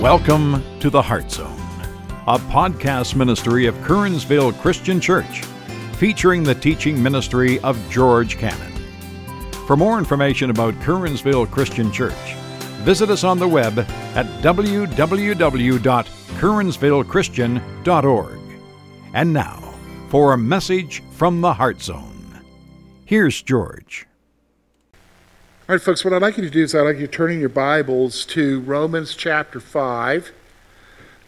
Welcome to the Heart Zone, a podcast ministry of Kernsville Christian Church, featuring the teaching ministry of George Cannon. For more information about Kernsville Christian Church, visit us on the web at www.kernsvillechristian.org. And now, for a message from the Heart Zone. Here's George. All right, folks, what I'd like you to do is I'd like you to turn in your Bibles to Romans chapter 5.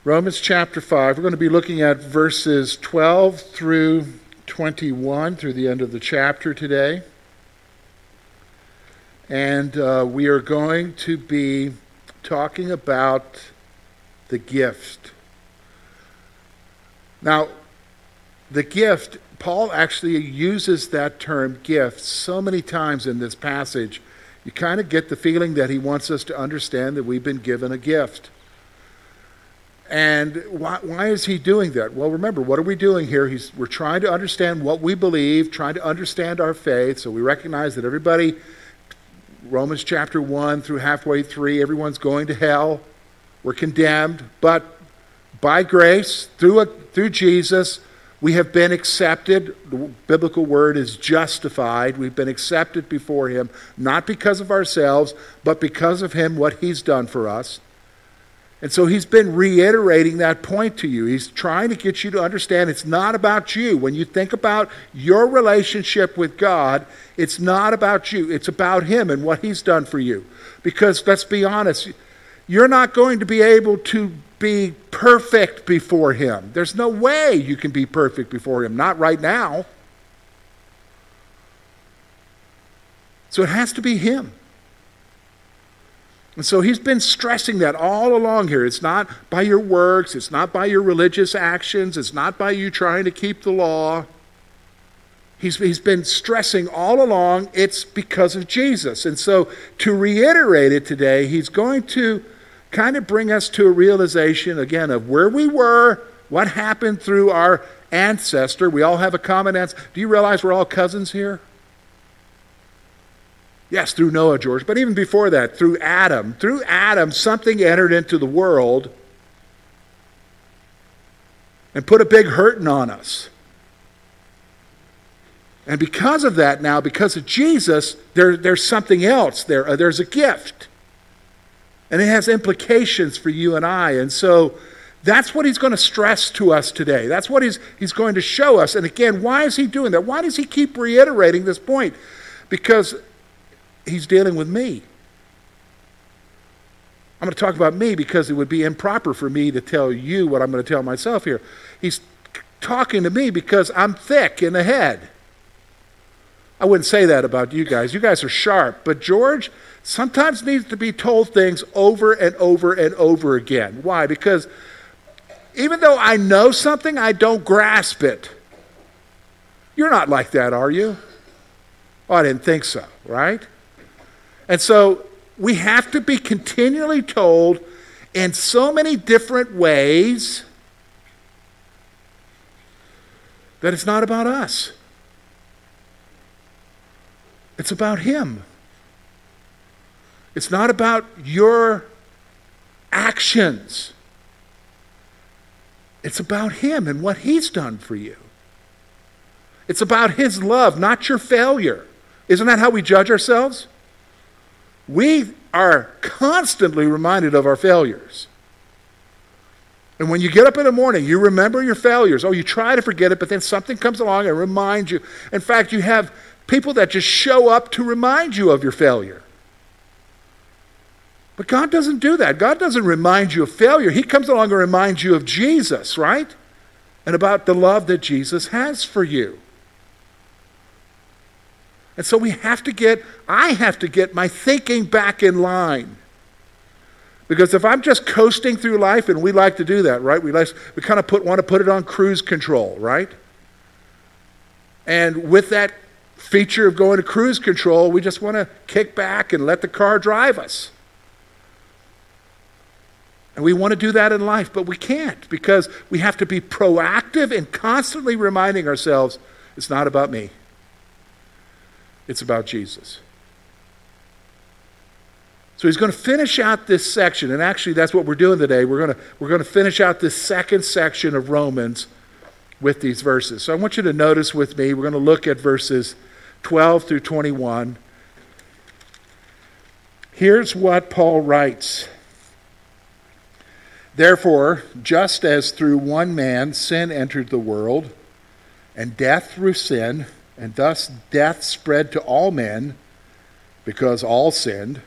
Romans chapter 5. We're going to be looking at verses 12 through 21 through the end of the chapter today. And uh, we are going to be talking about the gift. Now, the gift, Paul actually uses that term gift so many times in this passage you kind of get the feeling that he wants us to understand that we've been given a gift. And why, why is he doing that? Well, remember, what are we doing here? He's, we're trying to understand what we believe, trying to understand our faith. So we recognize that everybody, Romans chapter 1 through halfway 3, everyone's going to hell. We're condemned. But by grace, through, a, through Jesus, we have been accepted. The biblical word is justified. We've been accepted before Him, not because of ourselves, but because of Him, what He's done for us. And so He's been reiterating that point to you. He's trying to get you to understand it's not about you. When you think about your relationship with God, it's not about you, it's about Him and what He's done for you. Because let's be honest, you're not going to be able to be perfect before Him. There's no way you can be perfect before Him, not right now. So it has to be Him. And so he's been stressing that all along here. It's not by your works, it's not by your religious actions, it's not by you trying to keep the law. He's, he's been stressing all along it's because of Jesus. And so to reiterate it today, he's going to kind of bring us to a realization again of where we were, what happened through our ancestor. We all have a common ancestor. Do you realize we're all cousins here? Yes, through Noah, George, but even before that, through Adam. Through Adam, something entered into the world and put a big hurting on us. And because of that, now, because of Jesus, there, there's something else. There, uh, there's a gift. And it has implications for you and I. And so that's what he's going to stress to us today. That's what he's, he's going to show us. And again, why is he doing that? Why does he keep reiterating this point? Because he's dealing with me. I'm going to talk about me because it would be improper for me to tell you what I'm going to tell myself here. He's talking to me because I'm thick in the head. I wouldn't say that about you guys. You guys are sharp. But George, sometimes needs to be told things over and over and over again. Why? Because even though I know something, I don't grasp it. You're not like that, are you? Oh, I didn't think so, right? And so we have to be continually told in so many different ways that it's not about us. It's about Him. It's not about your actions. It's about Him and what He's done for you. It's about His love, not your failure. Isn't that how we judge ourselves? We are constantly reminded of our failures. And when you get up in the morning, you remember your failures. Oh, you try to forget it, but then something comes along and reminds you. In fact, you have people that just show up to remind you of your failure. But God doesn't do that. God doesn't remind you of failure. He comes along and reminds you of Jesus, right? And about the love that Jesus has for you. And so we have to get, I have to get my thinking back in line. Because if I'm just coasting through life, and we like to do that, right? We, like, we kind of put, want to put it on cruise control, right? And with that feature of going to cruise control, we just want to kick back and let the car drive us. And we want to do that in life, but we can't because we have to be proactive and constantly reminding ourselves it's not about me, it's about Jesus. So he's going to finish out this section, and actually that's what we're doing today. We're going to, we're going to finish out this second section of Romans with these verses. So I want you to notice with me, we're going to look at verses 12 through 21. Here's what Paul writes Therefore, just as through one man sin entered the world, and death through sin, and thus death spread to all men, because all sinned.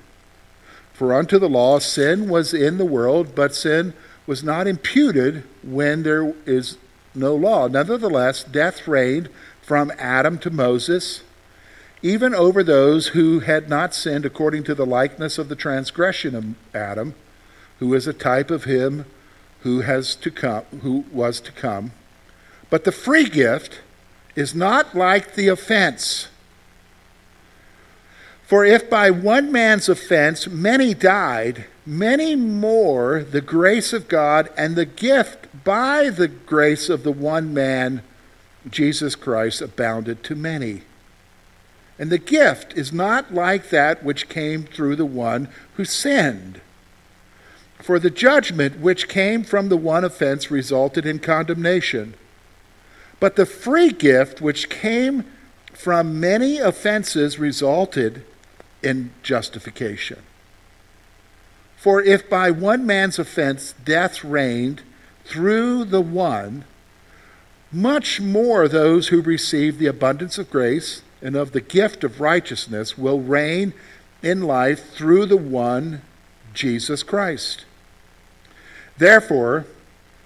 For unto the law sin was in the world, but sin was not imputed when there is no law. Nevertheless, death reigned from Adam to Moses, even over those who had not sinned according to the likeness of the transgression of Adam, who is a type of him who has to come who was to come. But the free gift is not like the offense. For if by one man's offense many died, many more the grace of God and the gift by the grace of the one man, Jesus Christ, abounded to many. And the gift is not like that which came through the one who sinned. For the judgment which came from the one offense resulted in condemnation. But the free gift which came from many offenses resulted in justification. For if by one man's offense death reigned through the one, much more those who receive the abundance of grace and of the gift of righteousness will reign in life through the one, Jesus Christ. Therefore,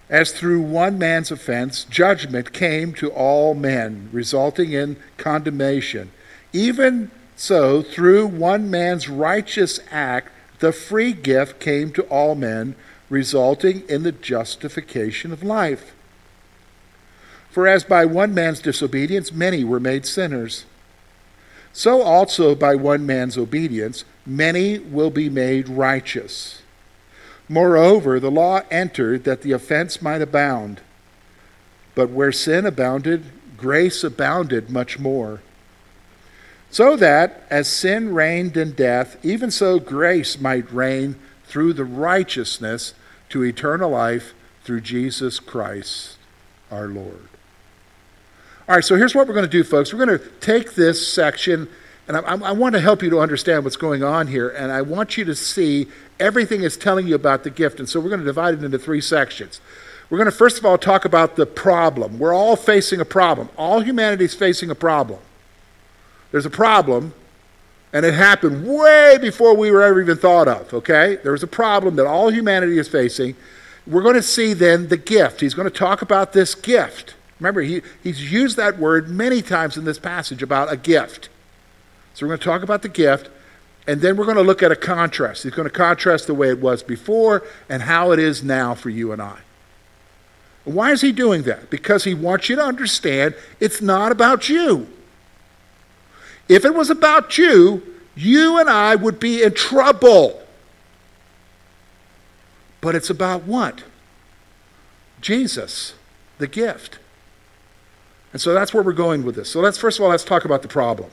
as through one man's offense judgment came to all men, resulting in condemnation, even so, through one man's righteous act, the free gift came to all men, resulting in the justification of life. For as by one man's disobedience many were made sinners, so also by one man's obedience many will be made righteous. Moreover, the law entered that the offense might abound. But where sin abounded, grace abounded much more so that as sin reigned in death, even so grace might reign through the righteousness to eternal life through Jesus Christ our Lord. All right, so here's what we're going to do, folks. We're going to take this section, and I, I, want to help you to understand what's going on here, and I want you to see everything is telling you about the gift. And so we're going to divide it into three sections. We're going to first of all talk about the problem. We're all facing a problem. All humanity is facing a problem. There's a problem, and it happened way before we were ever even thought of, okay? There's a problem that all humanity is facing. We're going to see then the gift. He's going to talk about this gift. Remember, he, he's used that word many times in this passage about a gift. So we're going to talk about the gift, and then we're going to look at a contrast. He's going to contrast the way it was before and how it is now for you and I. Why is he doing that? Because he wants you to understand it's not about you. If it was about you, you and I would be in trouble. But it's about what? Jesus, the gift. And so that's where we're going with this. So let's first of all let's talk about the problem.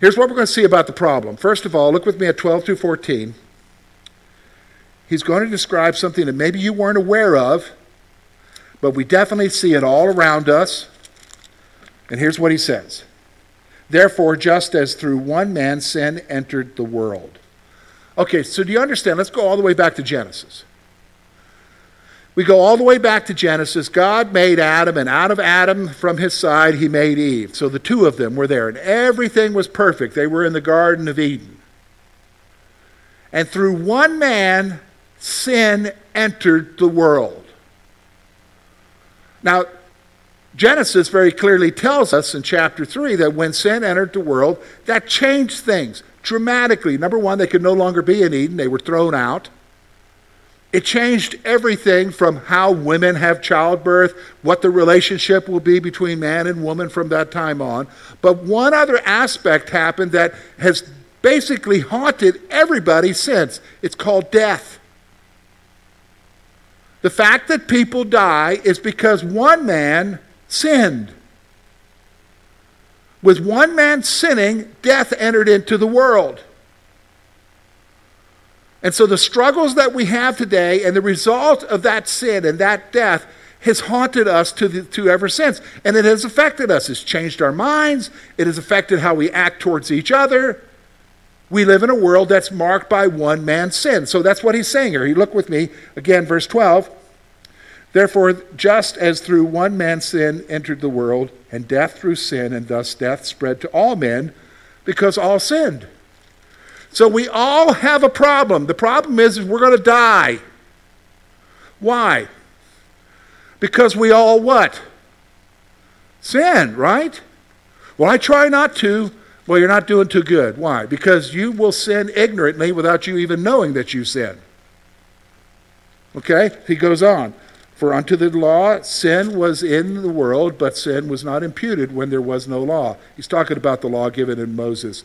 Here's what we're going to see about the problem. First of all, look with me at 12 through 14. He's going to describe something that maybe you weren't aware of, but we definitely see it all around us. And here's what he says Therefore, just as through one man sin entered the world. Okay, so do you understand? Let's go all the way back to Genesis. We go all the way back to Genesis. God made Adam, and out of Adam, from his side, he made Eve. So the two of them were there, and everything was perfect. They were in the Garden of Eden. And through one man, sin entered the world. Now, Genesis very clearly tells us in chapter 3 that when sin entered the world, that changed things dramatically. Number one, they could no longer be in Eden, they were thrown out. It changed everything from how women have childbirth, what the relationship will be between man and woman from that time on. But one other aspect happened that has basically haunted everybody since. It's called death. The fact that people die is because one man sinned. With one man sinning, death entered into the world. And so the struggles that we have today and the result of that sin and that death has haunted us to, the, to ever since. And it has affected us. It's changed our minds. It has affected how we act towards each other. We live in a world that's marked by one man's sin. So that's what he's saying here. He look with me again, verse 12. Therefore, just as through one man's sin entered the world, and death through sin, and thus death spread to all men, because all sinned. So we all have a problem. The problem is, is we're going to die. Why? Because we all what? Sin, right? Well, I try not to. Well, you're not doing too good. Why? Because you will sin ignorantly without you even knowing that you sin. Okay? He goes on. For unto the law sin was in the world, but sin was not imputed when there was no law. He's talking about the law given in Moses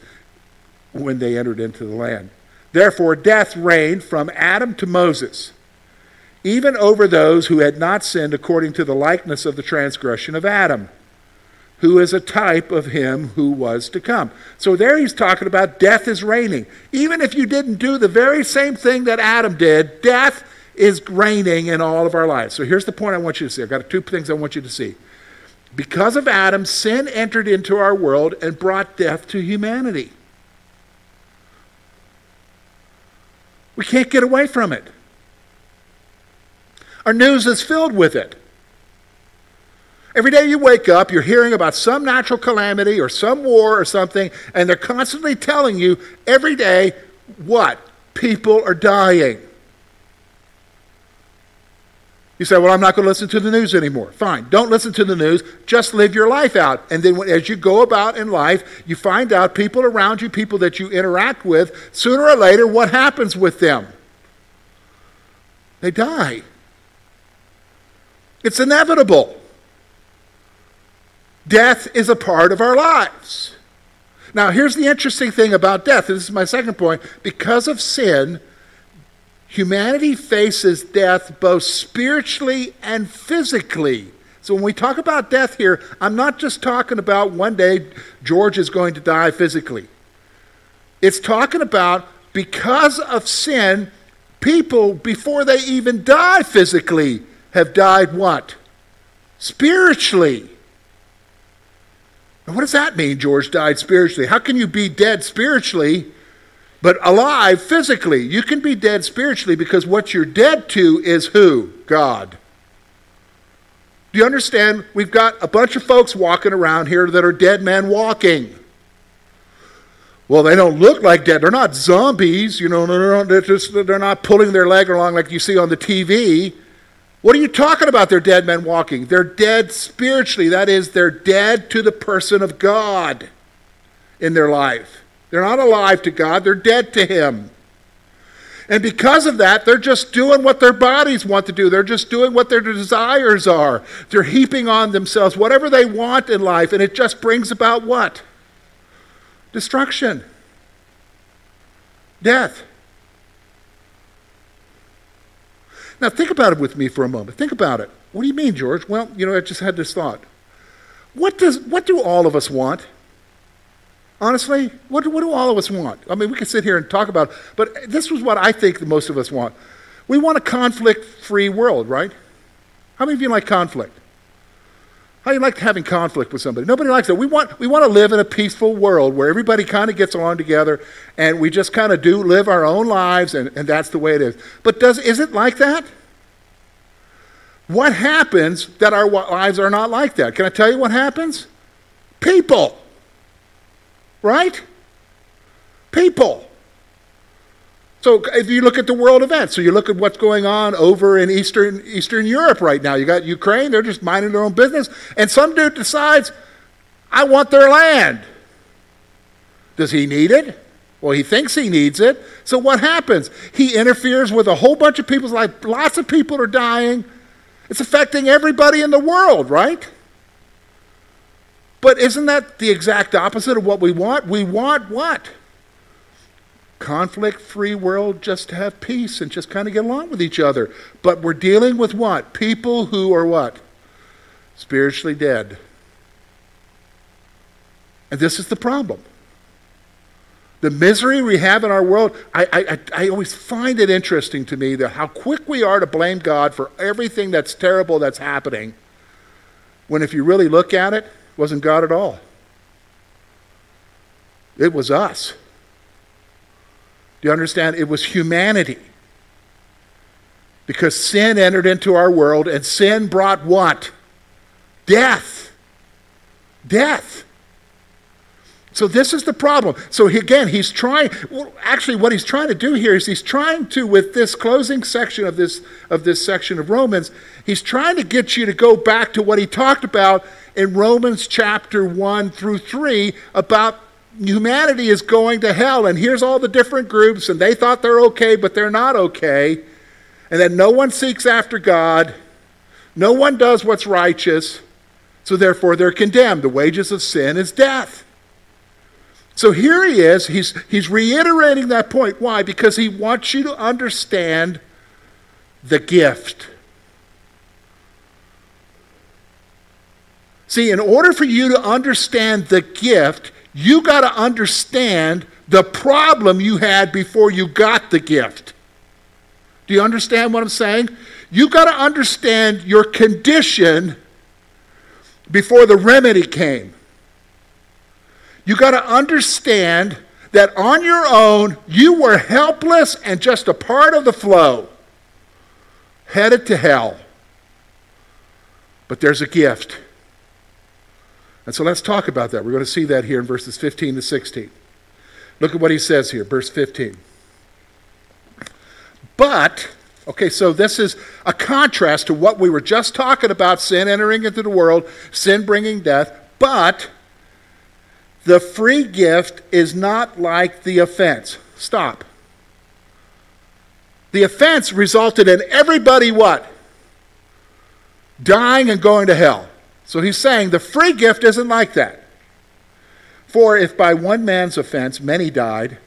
when they entered into the land. Therefore, death reigned from Adam to Moses, even over those who had not sinned according to the likeness of the transgression of Adam who is a type of him who was to come. So there he's talking about death is reigning. Even if you didn't do the very same thing that Adam did, death is reigning in all of our lives. So here's the point I want you to see. I've got two things I want you to see. Because of Adam, sin entered into our world and brought death to humanity. We can't get away from it. Our news is filled with it. Every day you wake up, you're hearing about some natural calamity or some war or something, and they're constantly telling you every day what? People are dying. You say, Well, I'm not going to listen to the news anymore. Fine. Don't listen to the news. Just live your life out. And then as you go about in life, you find out people around you, people that you interact with, sooner or later, what happens with them? They die. It's inevitable. Death is a part of our lives. Now, here's the interesting thing about death. This is my second point. Because of sin, humanity faces death both spiritually and physically. So, when we talk about death here, I'm not just talking about one day George is going to die physically. It's talking about because of sin, people, before they even die physically, have died what? Spiritually. Now what does that mean, George died spiritually? How can you be dead spiritually but alive physically? You can be dead spiritually because what you're dead to is who? God. Do you understand? We've got a bunch of folks walking around here that are dead men walking. Well, they don't look like dead. They're not zombies, you know. They're, just, they're not pulling their leg along like you see on the TV. What are you talking about? They're dead men walking. They're dead spiritually. That is, they're dead to the person of God in their life. They're not alive to God, they're dead to Him. And because of that, they're just doing what their bodies want to do. They're just doing what their desires are. They're heaping on themselves whatever they want in life, and it just brings about what? Destruction, death. Now, think about it with me for a moment. Think about it. What do you mean, George? Well, you know, I just had this thought. What, does, what do all of us want? Honestly, what do, what do all of us want? I mean, we can sit here and talk about, it, but this was what I think that most of us want. We want a conflict free world, right? How many of you like conflict? How do you like having conflict with somebody? Nobody likes that. We want, we want to live in a peaceful world where everybody kind of gets along together and we just kind of do live our own lives and, and that's the way it is. But does, is it like that? What happens that our lives are not like that? Can I tell you what happens? People. Right? People. So if you look at the world events, so you look at what's going on over in Eastern, Eastern Europe right now. You got Ukraine, they're just minding their own business. And some dude decides, I want their land. Does he need it? Well, he thinks he needs it. So what happens? He interferes with a whole bunch of people's life. Lots of people are dying. It's affecting everybody in the world, right? But isn't that the exact opposite of what we want? We want what? conflict free world just to have peace and just kind of get along with each other. But we're dealing with what? People who are what? Spiritually dead. And this is the problem. the misery we have in our world, I, I, I always find it interesting to me that how quick we are to blame God for everything that's terrible that's happening, when if you really look at it, it wasn't God at all. It was us. Do you understand? It was humanity. Because sin entered into our world, and sin brought what? Death. Death. So this is the problem. So he, again, he's trying. Well, actually, what he's trying to do here is he's trying to, with this closing section of this of this section of Romans, he's trying to get you to go back to what he talked about in Romans chapter one through three about humanity is going to hell, and here's all the different groups, and they thought they're okay, but they're not okay, and that no one seeks after God, no one does what's righteous, so therefore they're condemned. The wages of sin is death. So here he is. He's, he's reiterating that point. Why? Because he wants you to understand the gift. See, in order for you to understand the gift, you got to understand the problem you had before you got the gift. Do you understand what I'm saying? You got to understand your condition before the remedy came. You got to understand that on your own, you were helpless and just a part of the flow, headed to hell. But there's a gift. And so let's talk about that. We're going to see that here in verses 15 to 16. Look at what he says here, verse 15. But, okay, so this is a contrast to what we were just talking about sin entering into the world, sin bringing death. But the free gift is not like the offense. Stop. The offense resulted in everybody what? Dying and going to hell. So he's saying the free gift isn't like that. For if by one man's offense many died,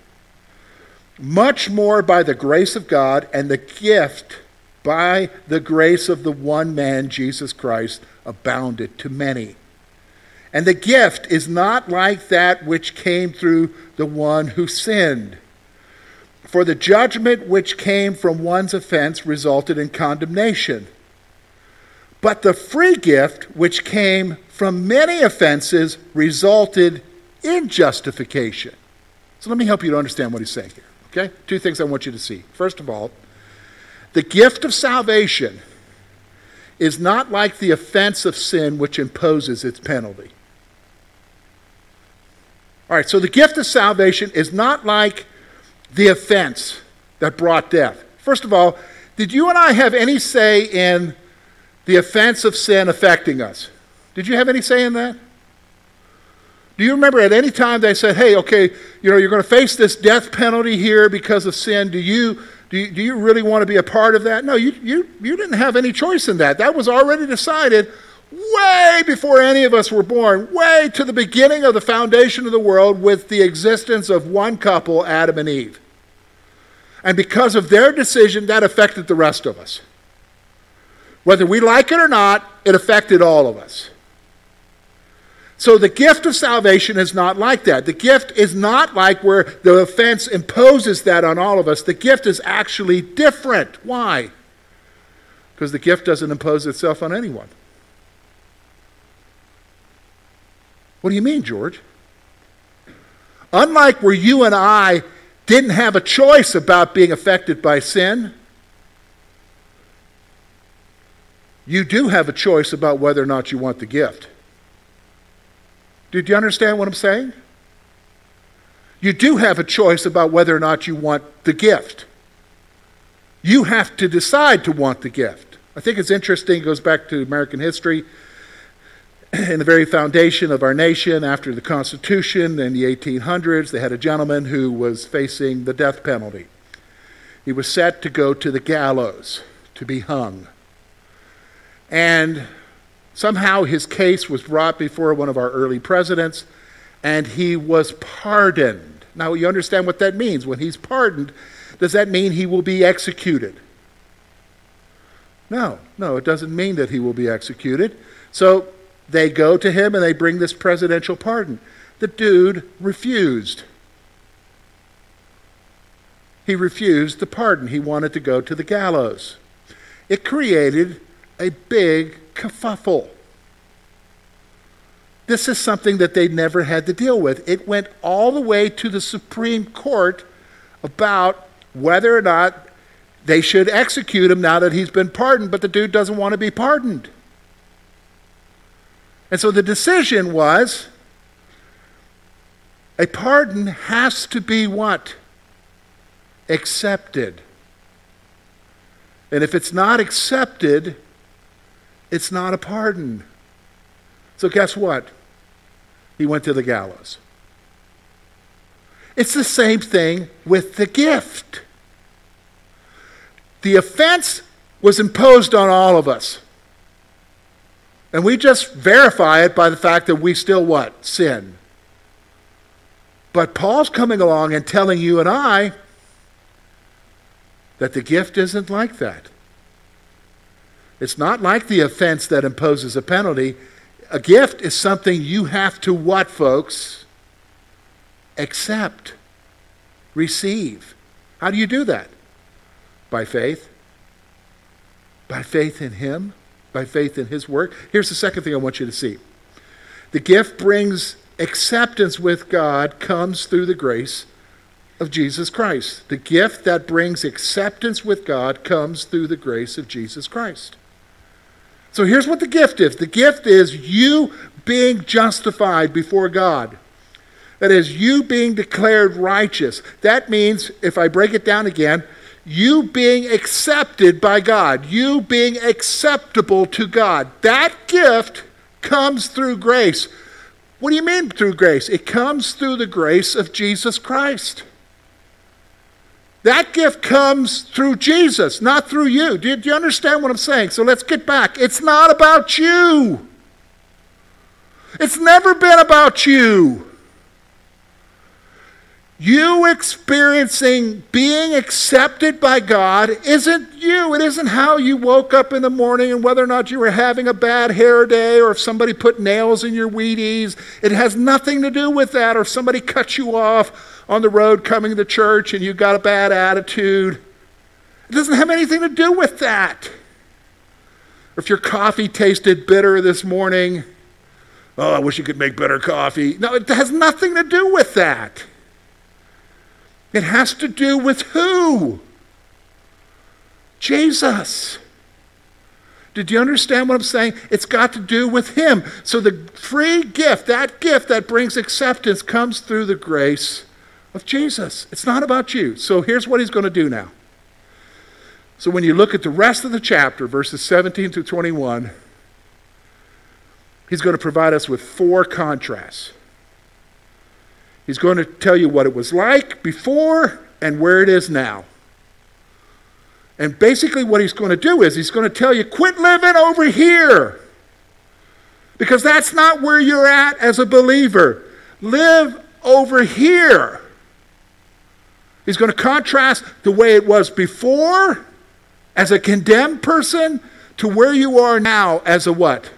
much more by the grace of God and the gift by the grace of the one man, Jesus Christ, abounded to many. And the gift is not like that which came through the one who sinned. For the judgment which came from one's offense resulted in condemnation. But the free gift which came from many offenses resulted in justification. So let me help you to understand what he's saying here. Okay? Two things I want you to see. First of all, the gift of salvation is not like the offense of sin which imposes its penalty. All right, so the gift of salvation is not like the offense that brought death. First of all, did you and I have any say in the offense of sin affecting us? Did you have any say in that? Do you remember at any time they said, hey, okay, you know, you're going to face this death penalty here because of sin? Do you, do you, do you really want to be a part of that? No, you, you, you didn't have any choice in that. That was already decided way before any of us were born, way to the beginning of the foundation of the world with the existence of one couple, Adam and Eve. And because of their decision, that affected the rest of us. Whether we like it or not, it affected all of us. So the gift of salvation is not like that. The gift is not like where the offense imposes that on all of us. The gift is actually different. Why? Because the gift doesn't impose itself on anyone. What do you mean, George? Unlike where you and I didn't have a choice about being affected by sin, you do have a choice about whether or not you want the gift. Did you understand what I'm saying? You do have a choice about whether or not you want the gift. You have to decide to want the gift. I think it's interesting, it goes back to American history in the very foundation of our nation after the Constitution in the 1800s, they had a gentleman who was facing the death penalty. He was set to go to the gallows to be hung. And somehow his case was brought before one of our early presidents, and he was pardoned. Now, you understand what that means. When he's pardoned, does that mean he will be executed? No, no, it doesn't mean that he will be executed. So they go to him and they bring this presidential pardon. The dude refused. he refused the pardon. He wanted to go to the gallows. It created a big kerfuffle. This is something that they never had to deal with. It went all the way to the Supreme Court about whether or not they should execute him now that he's been pardoned, but the dude doesn't want to be pardoned. And so the decision was a pardon has to be what? Accepted. And if it's not accepted, it's not a pardon. So, guess what? He went to the gallows. It's the same thing with the gift. The offense was imposed on all of us. And we just verify it by the fact that we still what? Sin. But Paul's coming along and telling you and I that the gift isn't like that. It's not like the offense that imposes a penalty. A gift is something you have to what, folks? Accept, receive. How do you do that? By faith. By faith in Him, by faith in His work. Here's the second thing I want you to see the gift brings acceptance with God, comes through the grace of Jesus Christ. The gift that brings acceptance with God comes through the grace of Jesus Christ. So here's what the gift is the gift is you being justified before God. That is, you being declared righteous. That means, if I break it down again, you being accepted by God, you being acceptable to God. That gift comes through grace. What do you mean through grace? It comes through the grace of Jesus Christ. That gift comes through Jesus, not through you. Do, you. understand what I'm saying? So let's get back. It's not about you. It's never been about you. You experiencing being accepted by God isn't you. It isn't how you woke up in the morning and whether or not you were having a bad hair day or if somebody put nails in your Wheaties. It has nothing to do with that or if somebody cut you off on the road coming to church and you got a bad attitude. It doesn't have anything to do with that. Or if your coffee tasted bitter this morning, oh, I wish you could make better coffee. No, it has nothing to do with that. It has to do with who? Jesus. Did you understand what I'm saying? It's got to do with Him. So the free gift, that gift that brings acceptance, comes through the grace of Jesus. It's not about you. So here's what he's going to do now. So when you look at the rest of the chapter, verses 17 through 21, he's going to provide us with four contrasts. He's going to tell you what it was like before and where it is now. And basically, what he's going to do is he's going to tell you quit living over here because that's not where you're at as a believer. Live over here. He's going to contrast the way it was before as a condemned person to where you are now as a what?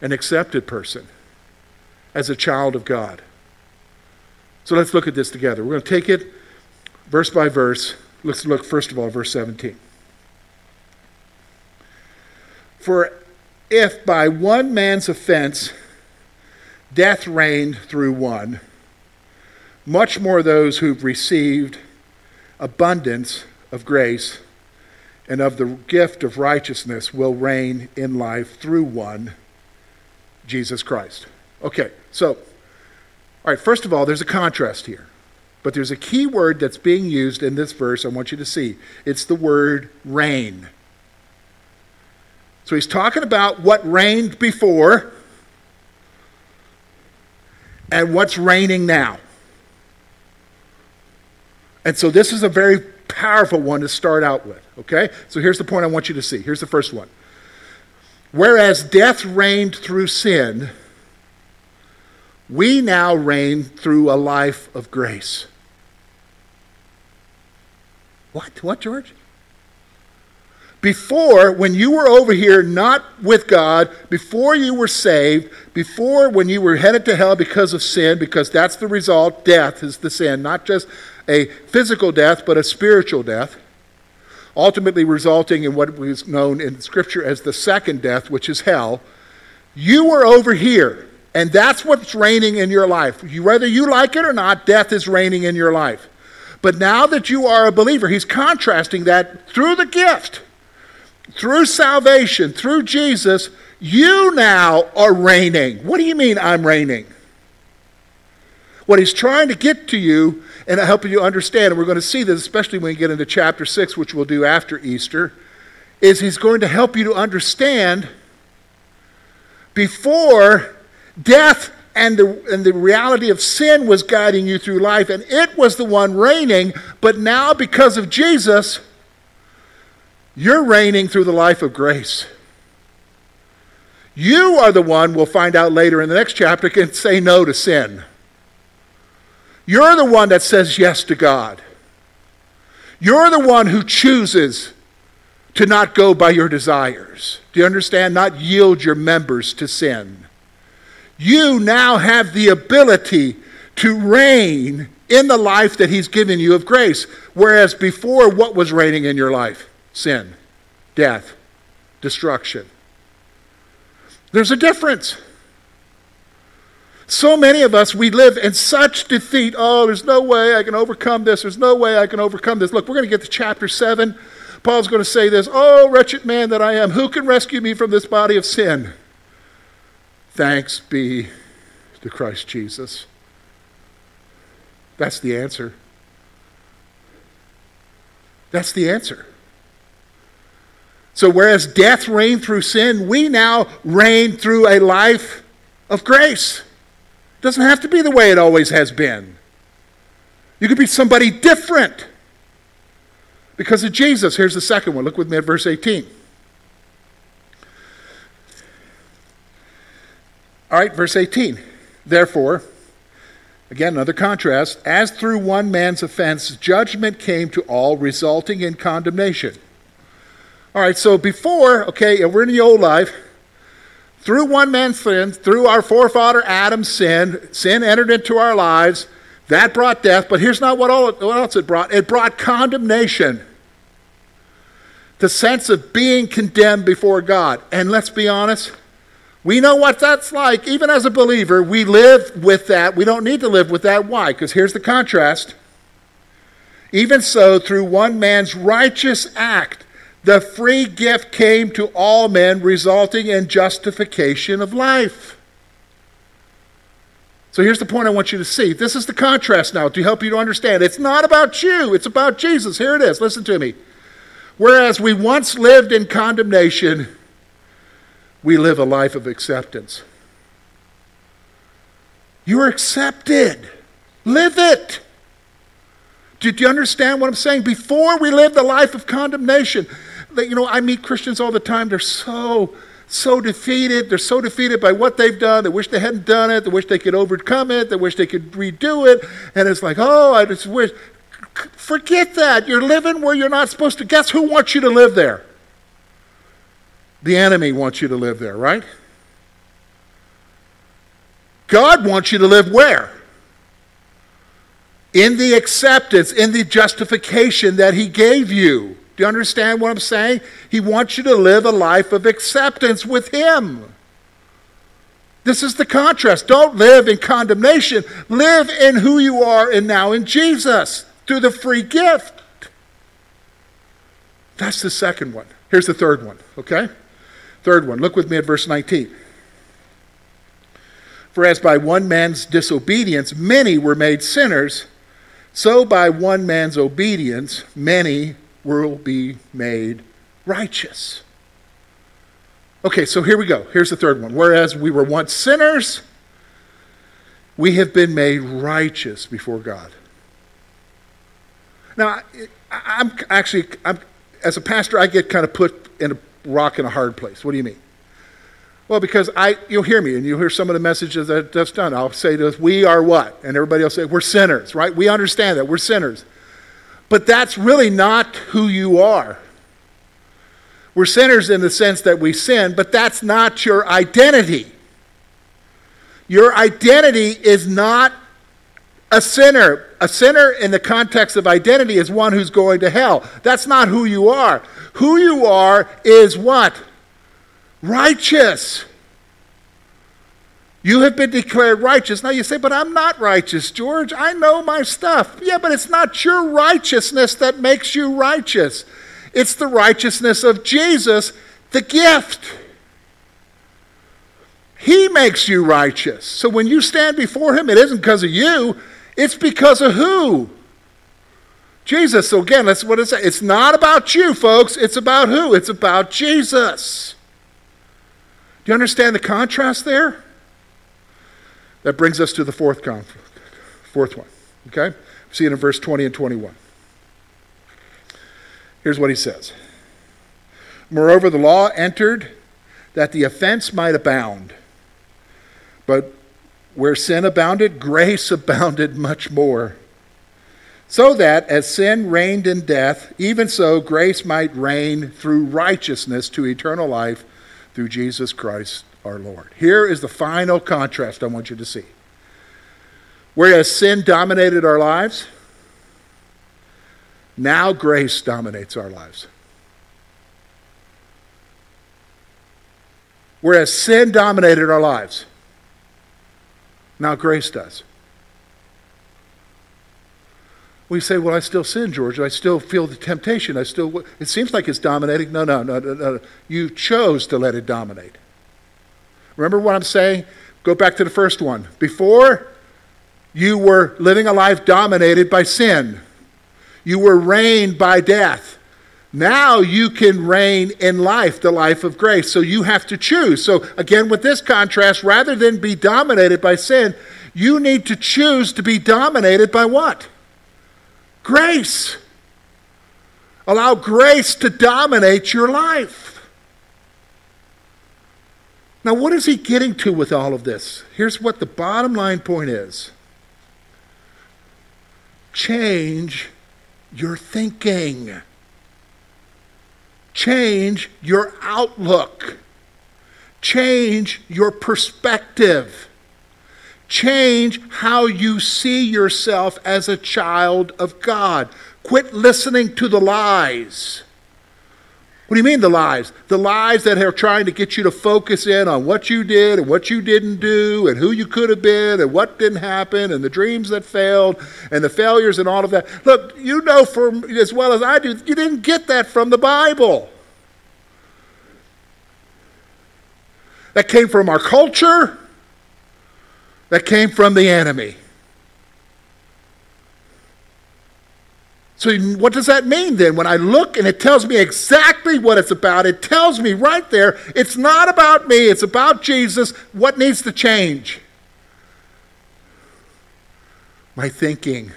An accepted person, as a child of God. So let's look at this together. We're going to take it verse by verse. Let's look first of all, verse 17. For if by one man's offense death reigned through one, much more those who've received abundance of grace and of the gift of righteousness will reign in life through one, Jesus Christ. Okay, so, all right, first of all, there's a contrast here. But there's a key word that's being used in this verse I want you to see. It's the word reign. So he's talking about what reigned before and what's reigning now. And so this is a very powerful one to start out with, okay? So here's the point I want you to see. Here's the first one. Whereas death reigned through sin, we now reign through a life of grace. What? What, George? Before, when you were over here not with God, before you were saved, before when you were headed to hell because of sin, because that's the result, death is the sin, not just a physical death, but a spiritual death, ultimately resulting in what was known in Scripture as the second death, which is hell. You were over here, and that's what's reigning in your life. Whether you like it or not, death is reigning in your life. But now that you are a believer, he's contrasting that through the gift through salvation, through Jesus, you now are reigning. What do you mean I'm reigning? What he's trying to get to you and helping you understand, and we're going to see this especially when we get into chapter 6, which we'll do after Easter, is he's going to help you to understand before death and the, and the reality of sin was guiding you through life, and it was the one reigning, but now because of Jesus, you're reigning through the life of grace. You are the one, we'll find out later in the next chapter, can say no to sin. You're the one that says yes to God. You're the one who chooses to not go by your desires. Do you understand? Not yield your members to sin. You now have the ability to reign in the life that He's given you of grace. Whereas before, what was reigning in your life? sin, death, destruction. There's a difference. So many of us, we live in such defeat. Oh, there's no way I can overcome this. There's no way I can overcome this. Look, we're going to get to chapter 7. Paul's going to say this Oh, wretched man that I am, who can rescue me from this body of sin? Thanks be to Christ Jesus. That's the answer. That's the answer. So, whereas death reigned through sin, we now reign through a life of grace. It doesn't have to be the way it always has been. You could be somebody different because of Jesus. Here's the second one. Look with me at verse 18. All right, verse 18. Therefore, again, another contrast, as through one man's offense, judgment came to all, resulting in condemnation. All right, so before, okay, we're in the old life. Through one man's sin, through our forefather Adam's sin, sin entered into our lives. That brought death, but here's not what, all, what else it brought it brought condemnation. The sense of being condemned before God. And let's be honest, we know what that's like. Even as a believer, we live with that. We don't need to live with that. Why? Because here's the contrast. Even so, through one man's righteous act, the free gift came to all men, resulting in justification of life. So here's the point I want you to see. This is the contrast now to help you to understand. It's not about you, it's about Jesus. Here it is. Listen to me. Whereas we once lived in condemnation, we live a life of acceptance. You are accepted. Live it. Do, you understand what I'm saying? Before we live the life of condemnation, that, you know, I meet Christians all the time. They're so, so defeated. They're so defeated by what they've done. They wish they hadn't done it. They wish they could overcome it. They wish they could redo it. And it's like, oh, I just wish. Forget that. You're living where you're not supposed to. Guess who wants you to live there? The enemy wants you to live there, right? God wants you to live where? In the acceptance, in the justification that He gave you. Do you understand what I'm saying? He wants you to live a life of acceptance with Him. This is the contrast. Don't live in condemnation. Live in who you are and now in Jesus through the free gift. That's the second one. Here's the third one, okay? Third one. Look with me at verse 19. For as by one man's disobedience many were made sinners, so by one man's obedience many will be made righteous. Okay, so here we go. Here's the third one. Whereas we were once sinners, we have been made righteous before God. Now, I'm actually, I'm, as a pastor, I get kind of put in a rock in a hard place. What do you mean? Well, because I, you'll hear me and you'll hear some of the messages that that's done. I'll say to us, we are what? And everybody will say, we're sinners, right? We understand that. We're sinners. But that's really not who you are. We're sinners in the sense that we sin, but that's not your identity. Your identity is not a sinner. A sinner in the context of identity is one who's going to hell. That's not who you are. Who you are is what? Righteous. You have been declared righteous. Now you say, but I'm not righteous, George. I know my stuff. Yeah, but it's not your righteousness that makes you righteous. It's the righteousness of Jesus, the gift. He makes you righteous. So when you stand before Him, it isn't because of you, it's because of who? Jesus. So again, that's what it's It's not about you, folks. It's about who? It's about Jesus. Do you understand the contrast there? That brings us to the fourth conflict, fourth one. Okay? See it in verse 20 and 21. Here's what he says. Moreover, the law entered that the offense might abound. But where sin abounded, grace abounded much more. So that as sin reigned in death, even so grace might reign through righteousness to eternal life through Jesus Christ our Lord. Here is the final contrast I want you to see. Whereas sin dominated our lives, now grace dominates our lives. Whereas sin dominated our lives, now grace does. We say, well, I still sin, George. I still feel the temptation. I still, it seems like it's dominating. No, no, no, no, no. You chose to let it dominate. Remember what I'm saying? Go back to the first one. Before, you were living a life dominated by sin, you were reigned by death. Now you can reign in life, the life of grace. So you have to choose. So, again, with this contrast, rather than be dominated by sin, you need to choose to be dominated by what? Grace. Allow grace to dominate your life. Now, what is he getting to with all of this? Here's what the bottom line point is change your thinking. Change your outlook. Change your perspective. Change how you see yourself as a child of God. Quit listening to the lies. What do you mean the lies? The lies that are trying to get you to focus in on what you did and what you didn't do and who you could have been and what didn't happen and the dreams that failed and the failures and all of that. Look, you know from as well as I do, you didn't get that from the Bible. That came from our culture. That came from the enemy. So, what does that mean then? When I look and it tells me exactly what it's about, it tells me right there it's not about me, it's about Jesus. What needs to change? My thinking.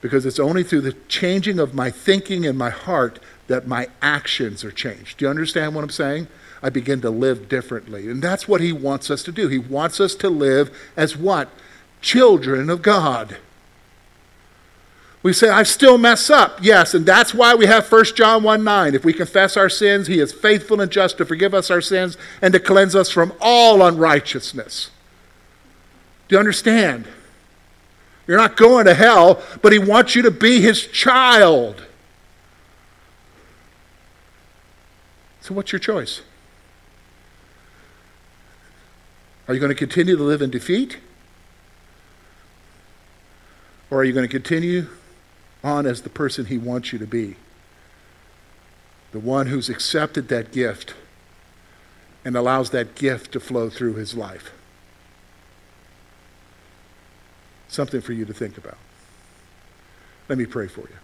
Because it's only through the changing of my thinking and my heart that my actions are changed. Do you understand what I'm saying? I begin to live differently. And that's what he wants us to do. He wants us to live as what? Children of God. We say, I still mess up. Yes, and that's why we have 1 John 1 9. If we confess our sins, he is faithful and just to forgive us our sins and to cleanse us from all unrighteousness. Do you understand? You're not going to hell, but he wants you to be his child. So, what's your choice? Are you going to continue to live in defeat? Or are you going to continue on as the person He wants you to be. The one who's accepted that gift and allows that gift to flow through his life. Something for you to think about. Let me pray for you.